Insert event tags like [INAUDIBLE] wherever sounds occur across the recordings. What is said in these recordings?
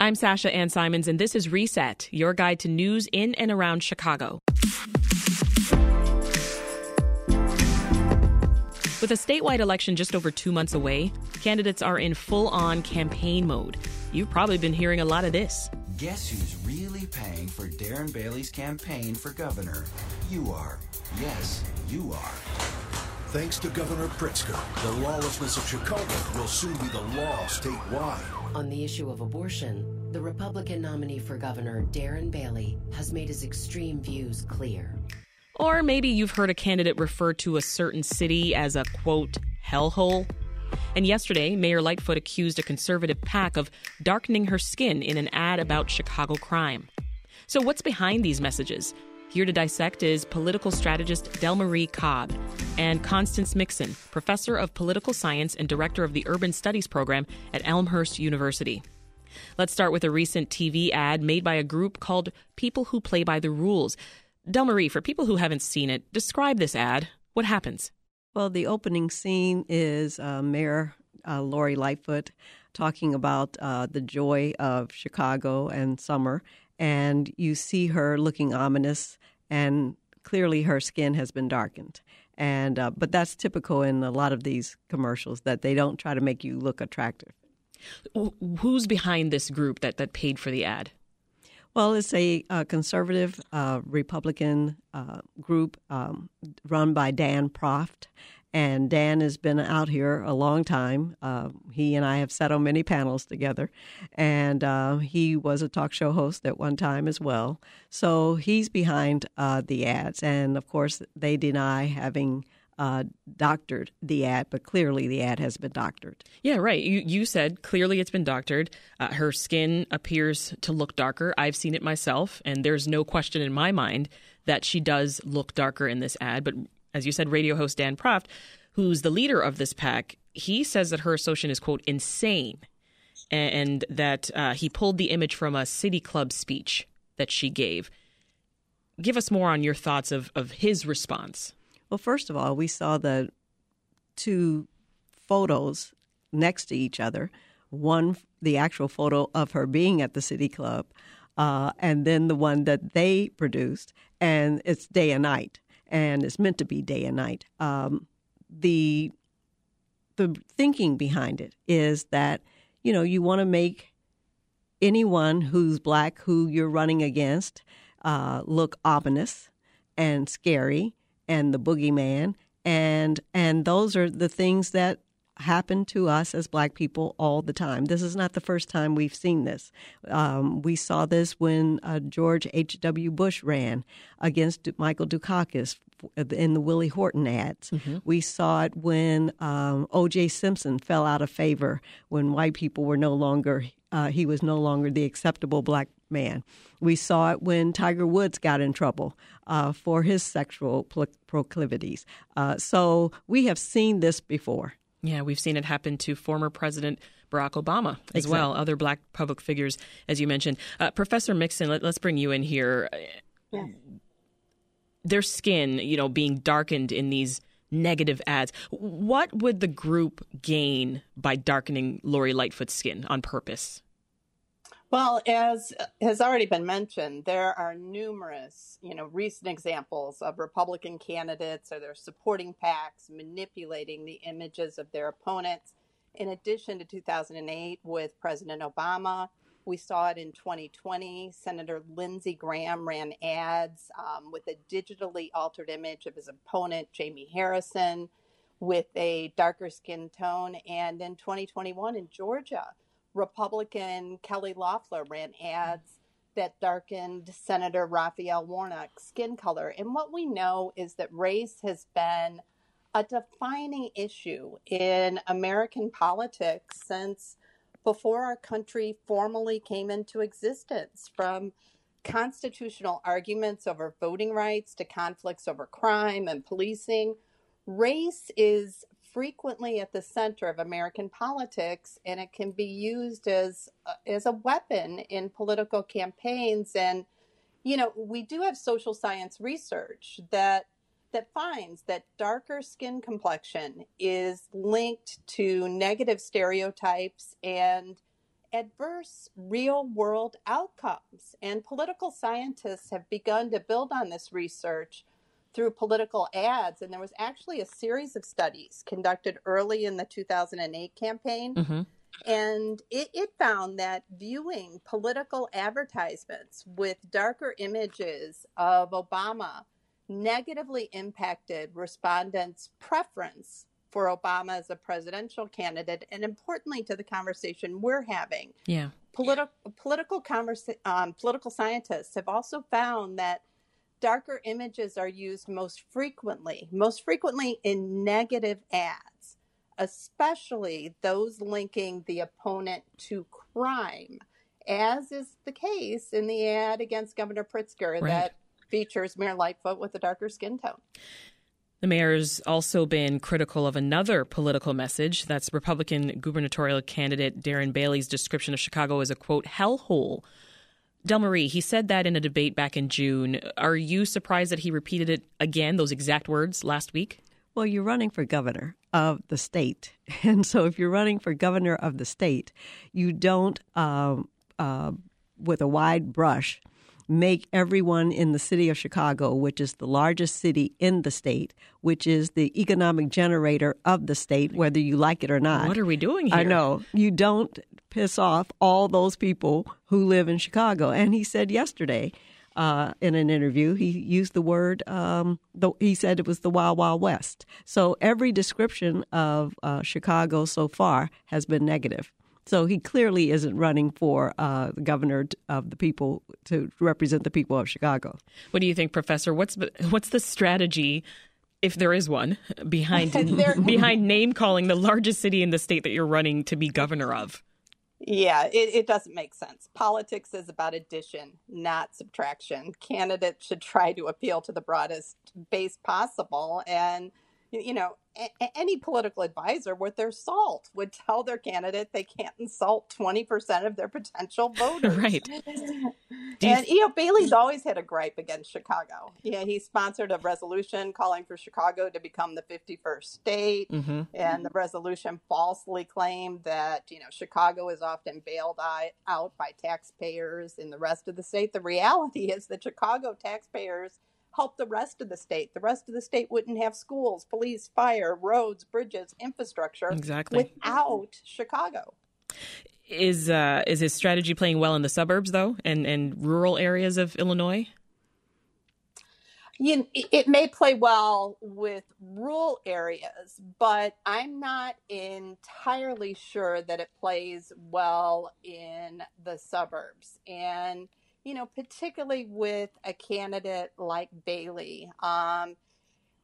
I'm Sasha Ann Simons, and this is Reset, your guide to news in and around Chicago. With a statewide election just over two months away, candidates are in full on campaign mode. You've probably been hearing a lot of this. Guess who's really paying for Darren Bailey's campaign for governor? You are. Yes, you are. Thanks to Governor Pritzker, the lawlessness of Chicago will soon be the law statewide. On the issue of abortion, the Republican nominee for governor, Darren Bailey, has made his extreme views clear. Or maybe you've heard a candidate refer to a certain city as a quote, hellhole. And yesterday, Mayor Lightfoot accused a conservative PAC of darkening her skin in an ad about Chicago crime. So, what's behind these messages? Here to dissect is political strategist Delmarie Cobb and Constance Mixon, professor of political science and director of the Urban Studies program at Elmhurst University. Let's start with a recent TV ad made by a group called People Who Play by the Rules. Delmarie, for people who haven't seen it, describe this ad. What happens? Well, the opening scene is uh, Mayor uh, Lori Lightfoot talking about uh, the joy of Chicago and summer and you see her looking ominous, and clearly her skin has been darkened. And uh, but that's typical in a lot of these commercials that they don't try to make you look attractive. Who's behind this group that that paid for the ad? Well, it's a, a conservative uh, Republican uh, group um, run by Dan Proft, and Dan has been out here a long time. Uh, he and I have sat on many panels together, and uh, he was a talk show host at one time as well. So he's behind uh, the ads, and of course, they deny having. Uh, doctored the ad, but clearly the ad has been doctored. Yeah, right. You you said clearly it's been doctored. Uh, her skin appears to look darker. I've seen it myself, and there's no question in my mind that she does look darker in this ad. But as you said, radio host Dan Proft, who's the leader of this PAC, he says that her assertion is, quote, insane, and, that uh, he pulled the image from a City Club speech that she gave. Give us more on your thoughts of, of his response. Well, first of all, we saw the two photos next to each other one, the actual photo of her being at the City Club, uh, and then the one that they produced, and it's day and night and it's meant to be day and night. Um, the the thinking behind it is that you know you want to make anyone who's black who you're running against uh, look ominous and scary and the boogeyman and and those are the things that happen to us as black people all the time. This is not the first time we've seen this. Um, we saw this when uh, George H.W. Bush ran against Michael Dukakis in the Willie Horton ads. Mm-hmm. We saw it when um, O.J. Simpson fell out of favor when white people were no longer, uh, he was no longer the acceptable black man. We saw it when Tiger Woods got in trouble uh, for his sexual proclivities. Uh, so we have seen this before. Yeah, we've seen it happen to former President Barack Obama as exactly. well, other black public figures, as you mentioned. Uh, Professor Mixon, let, us bring you in here. Yeah. Their skin, you know, being darkened in these negative ads. What would the group gain by darkening Lori Lightfoot's skin on purpose? Well, as has already been mentioned, there are numerous, you know, recent examples of Republican candidates or their supporting PACs manipulating the images of their opponents. In addition to 2008 with President Obama, we saw it in 2020. Senator Lindsey Graham ran ads um, with a digitally altered image of his opponent, Jamie Harrison, with a darker skin tone. And in 2021 in Georgia, Republican Kelly Loeffler ran mm-hmm. ads that darkened Senator Raphael Warnock's skin color. And what we know is that race has been a defining issue in American politics since before our country formally came into existence from constitutional arguments over voting rights to conflicts over crime and policing, race is frequently at the center of American politics, and it can be used as uh, as a weapon in political campaigns. And you know, we do have social science research that that finds that darker skin complexion is linked to negative stereotypes and adverse real world outcomes. And political scientists have begun to build on this research through political ads. And there was actually a series of studies conducted early in the 2008 campaign. Mm-hmm. And it, it, found that viewing political advertisements with darker images of Obama negatively impacted respondents' preference for Obama as a presidential candidate, and importantly to the conversation we're having. Yeah. Political political conversa- um, political scientists have also found that darker images are used most frequently, most frequently in negative ads, especially those linking the opponent to crime, as is the case in the ad against Governor Pritzker right. that features Mayor Lightfoot with a darker skin tone. The mayor's also been critical of another political message. That's Republican gubernatorial candidate Darren Bailey's description of Chicago as a quote hellhole. Delmarie, he said that in a debate back in June. Are you surprised that he repeated it again, those exact words, last week? Well, you're running for governor of the state. [LAUGHS] And so if you're running for governor of the state, you don't, uh, uh, with a wide brush, make everyone in the city of Chicago, which is the largest city in the state, which is the economic generator of the state, whether you like it or not. What are we doing here? I know. You don't piss off all those people who live in Chicago. And he said yesterday, uh, in an interview. He used the word, um, the, he said it was the Wild Wild West. So every description of uh, Chicago so far has been negative. So he clearly isn't running for uh, the governor of the people to represent the people of Chicago. What do you think, Professor? What's what's the strategy, if there is one, behind [LAUGHS] behind name calling the largest city in the state that you're running to be governor of? Yeah, it, it doesn't make sense. Politics is about addition, not subtraction. Candidates should try to appeal to the broadest base possible and you know, a- any political advisor worth their salt would tell their candidate they can't insult 20% of their potential voters. [LAUGHS] right. [LAUGHS] and, you know, Bailey's always had a gripe against Chicago. Yeah, he sponsored a resolution calling for Chicago to become the 51st state. Mm-hmm. And the resolution falsely claimed that, you know, Chicago is often bailed out by taxpayers in the rest of the state. The reality is that Chicago taxpayers help the rest of the state. The rest of the state wouldn't have schools, police, fire, roads, bridges, infrastructure exactly. without Chicago. Is uh, is his strategy playing well in the suburbs though, and and rural areas of Illinois? You it may play well with rural areas, but I'm not entirely sure that it plays well in the suburbs. And you know, particularly with a candidate like Bailey, um,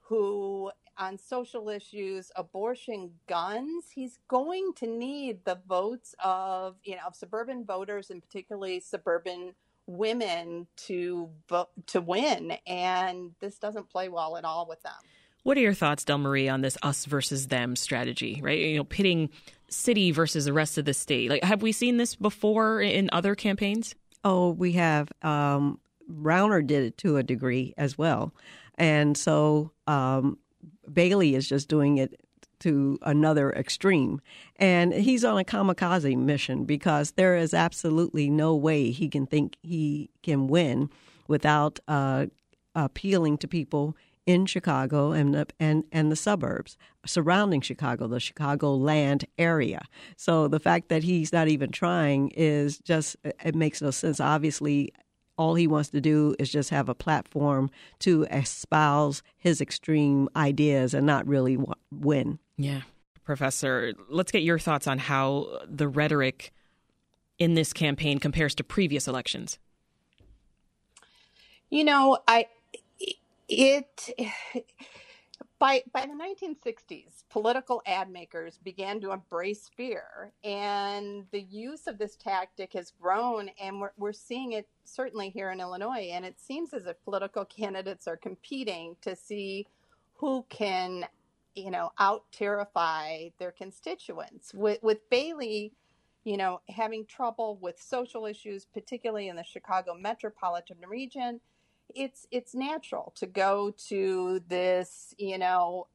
who on social issues, abortion, guns, he's going to need the votes of, you know, of suburban voters and particularly suburban women to vote to win. And this doesn't play well at all with them. What are your thoughts, Delmarie, on this us versus them strategy, right? You know, pitting city versus the rest of the state. Like, have we seen this before in other campaigns? Oh, we have. Um, Rauner did it to a degree as well. And so um, Bailey is just doing it to another extreme. And he's on a kamikaze mission because there is absolutely no way he can think he can win without uh, appealing to people in Chicago and the, and and the suburbs surrounding Chicago, the Chicagoland area. So the fact that he's not even trying is just it makes no sense. Obviously, all he wants to do is just have a platform to espouse his extreme ideas and not really win. Yeah. Professor, let's get your thoughts on how the rhetoric in this campaign compares to previous elections. You know, I it [SIGHS] by by the 1960s political ad makers began to embrace fear and the use of this tactic has grown and we're, we're seeing it certainly here in illinois and it seems as if political candidates are competing to see who can you know out terrify their constituents. With with bailey you know having trouble with social issues particularly in the chicago metropolitan region it's it's natural to go to this you know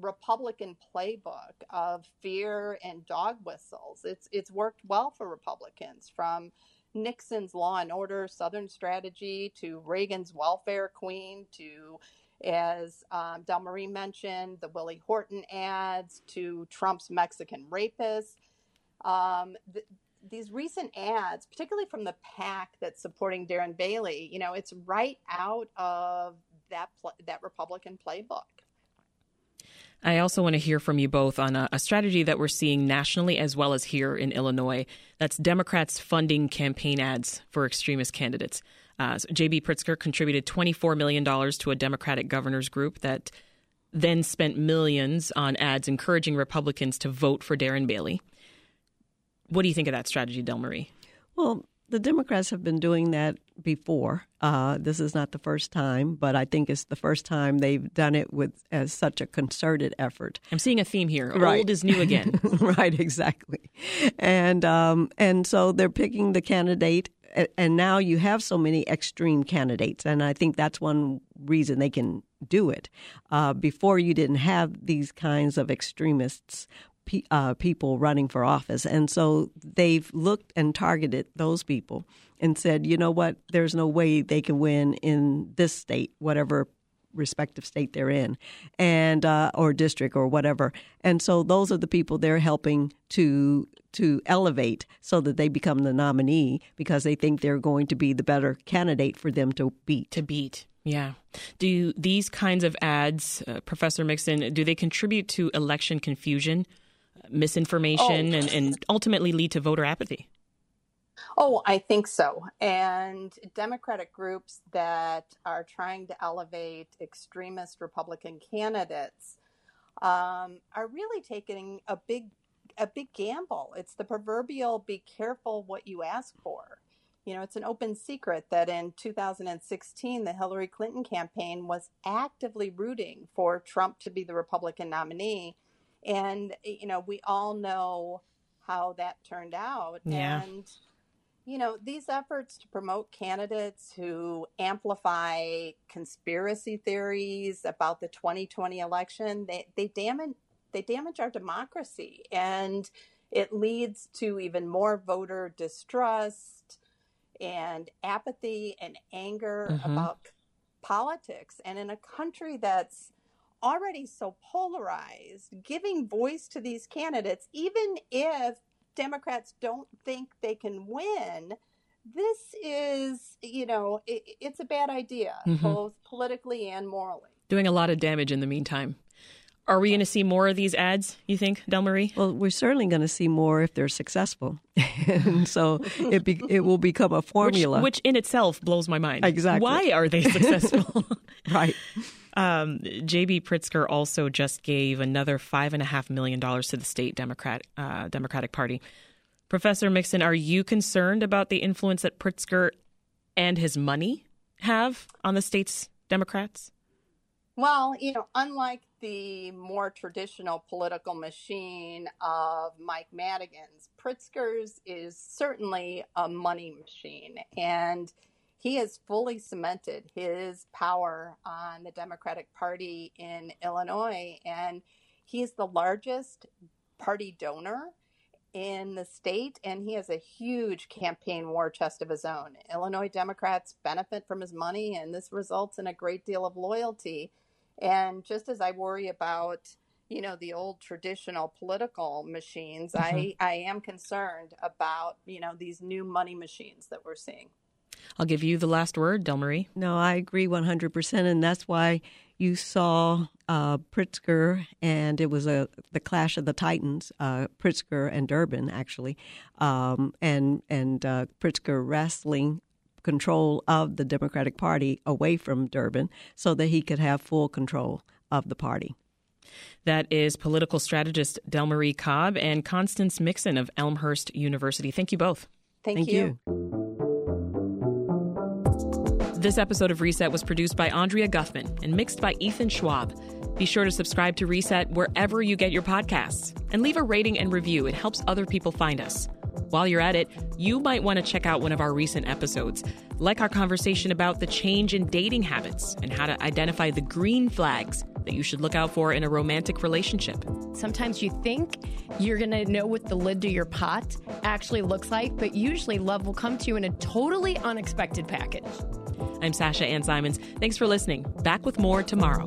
republican playbook of fear and dog whistles it's it's worked well for republicans from nixon's law and order southern strategy to reagan's welfare queen to as um, Delmarie mentioned, the Willie Horton ads to Trump's Mexican rapist. Um, th- these recent ads, particularly from the PAC that's supporting Darren Bailey, you know, it's right out of that pl- that Republican playbook. I also want to hear from you both on a, a, strategy that we're seeing nationally as well as here in Illinois. That's Democrats funding campaign ads for extremist candidates. Uh, so J.B. Pritzker contributed $24 million to a Democratic governors group that then spent millions on ads encouraging Republicans to vote for Darren Bailey. What do you think of that strategy, Delmarie? Well, the Democrats have been doing that before. Uh, this is not the first time, but I think it's the first time they've done it with as such a concerted effort. I'm seeing a theme here. Right. Old is new again. [LAUGHS] right, exactly. And um, and so they're picking the candidate and now you have so many extreme candidates, and I think that's one reason they can do it. Uh, before you didn't have these kinds of extremists. Uh, people running for office. And so they've looked and targeted those people and said, you know what, there's no way they can win in this state, whatever respective state they're in, and uh, or district or whatever. And so those are the people they're helping to to elevate so that they become the nominee because they think they're going to be the better candidate for them to beat. To beat. Yeah. Do these kinds of ads, uh, Professor Mixon, do they contribute to election confusion, misinformation, oh. and, and ultimately lead to voter apathy? Oh, I think so. And Democratic groups that are trying to elevate extremist Republican candidates um, are really taking a big a big gamble. It's the proverbial be careful what you ask for. You know, it's an open secret that in 2016, the Hillary Clinton campaign was actively rooting for Trump to be the Republican nominee. And, you know, we all know how that turned out. Yeah. And, you know, these efforts to promote candidates who amplify conspiracy theories about the 2020 election, they, they damage they damage our democracy and it leads to even more voter distrust and apathy and anger mm-hmm. about politics and in a country that's already so polarized giving voice to these candidates even if democrats don't think they can win this is you know it, it's a bad idea mm-hmm. both politically and morally doing a lot of damage in the meantime are we going to see more of these ads, you think, Delmarie? Well, we're certainly going to see more if they're successful. and [LAUGHS] so it be, it will become a formula. Which, which, in itself blows my mind. Exactly. Why are they successful? [LAUGHS] right. Um, J.B. Pritzker also just gave another $5.5 million to the state Democrat, uh, Democratic Party. Professor Mixon, are you concerned about the influence that Pritzker and his money have on the state's Democrats? Well, you know, unlike the more traditional political machine of Mike Madigan's, Pritzker's is certainly a money machine. And he has fully cemented his power on the Democratic Party in Illinois. And he is the largest party donor in the state, and he has a huge campaign war chest of his own. Illinois Democrats benefit from his money, and this results in a great deal of loyalty and just as I worry about, you know, the old traditional political machines, mm-hmm. I, I am concerned about, you know, these new money machines that we're seeing. I'll give you the last word, Delmarie. No, I agree 100%. And that's why you saw uh, Pritzker, and it was a the clash of the Titans, uh, Pritzker and Durbin, actually, um, and and uh, Pritzker wrestling control of the Democratic Party away from Durbin so that he could have full control of the party. That is political strategist Delmarie Cobb and Constance Mixon of Elmhurst University. Thank you both. Thank, Thank you. you. This episode of Reset was produced by Andrea Guffman and mixed by Ethan Schwab. Be sure to subscribe to Reset wherever you get your podcasts and leave a rating and review. It helps other people find us. While you're at it, you might want to check out one of our recent episodes, like our conversation about the change in dating habits and how to identify the green flags that you should look out for in a romantic relationship. Sometimes you think you're going to know what the lid to your pot actually looks like, but usually love will come to you in a totally unexpected package. I'm Sasha Ann Simons. Thanks for listening. Back with more tomorrow.